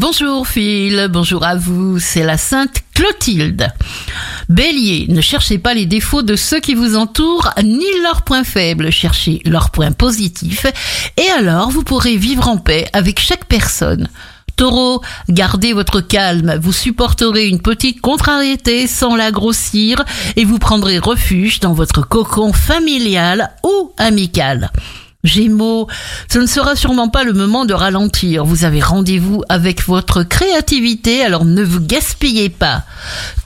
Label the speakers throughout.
Speaker 1: Bonjour Phil, bonjour à vous, c'est la Sainte Clotilde. Bélier, ne cherchez pas les défauts de ceux qui vous entourent, ni leurs points faibles, cherchez leurs points positifs, et alors vous pourrez vivre en paix avec chaque personne. Taureau, gardez votre calme, vous supporterez une petite contrariété sans la grossir et vous prendrez refuge dans votre cocon familial ou amical. Gémeaux, ce ne sera sûrement pas le moment de ralentir. Vous avez rendez-vous avec votre créativité, alors ne vous gaspillez pas.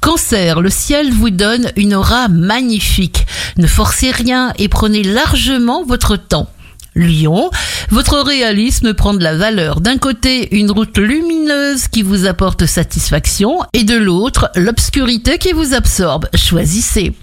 Speaker 1: Cancer, le ciel vous donne une aura magnifique. Ne forcez rien et prenez largement votre temps. Lion, votre réalisme prend de la valeur. D'un côté, une route lumineuse qui vous apporte satisfaction et de l'autre, l'obscurité qui vous absorbe. Choisissez.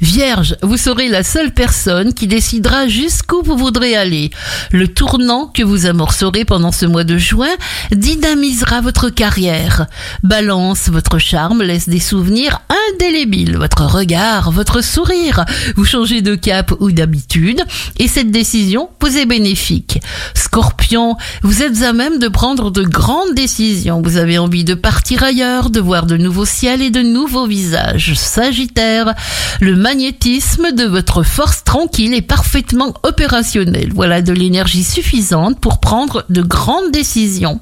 Speaker 1: Vierge, vous serez la seule personne qui décidera jusqu'où vous voudrez aller. Le tournant que vous amorcerez pendant ce mois de juin dynamisera votre carrière. Balance, votre charme laisse des souvenirs indélébiles. Votre regard, votre sourire. Vous changez de cap ou d'habitude et cette décision vous est bénéfique. Scorpion, vous êtes à même de prendre de grandes décisions. Vous avez envie de partir ailleurs, de voir de nouveaux ciels et de nouveaux visages. Sagittaire, le magnétisme de votre force tranquille est parfaitement opérationnel. Voilà de l'énergie suffisante pour prendre de grandes décisions.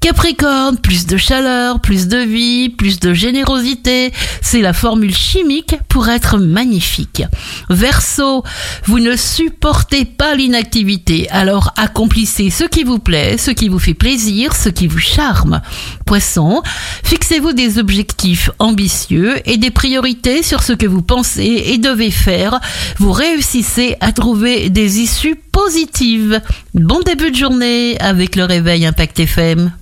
Speaker 1: Capricorne, plus de chaleur, plus de vie, plus de générosité, c'est la formule chimique pour être magnifique. Verseau, vous ne supportez pas l'inactivité, alors accomplissez ce qui vous plaît, ce qui vous fait plaisir, ce qui vous charme. Poisson, fixez-vous des objectifs ambitieux et des priorités sur ce que vous pensez et devez faire. Vous réussissez à trouver des issues positives. Bon début de journée avec le réveil Impact FM.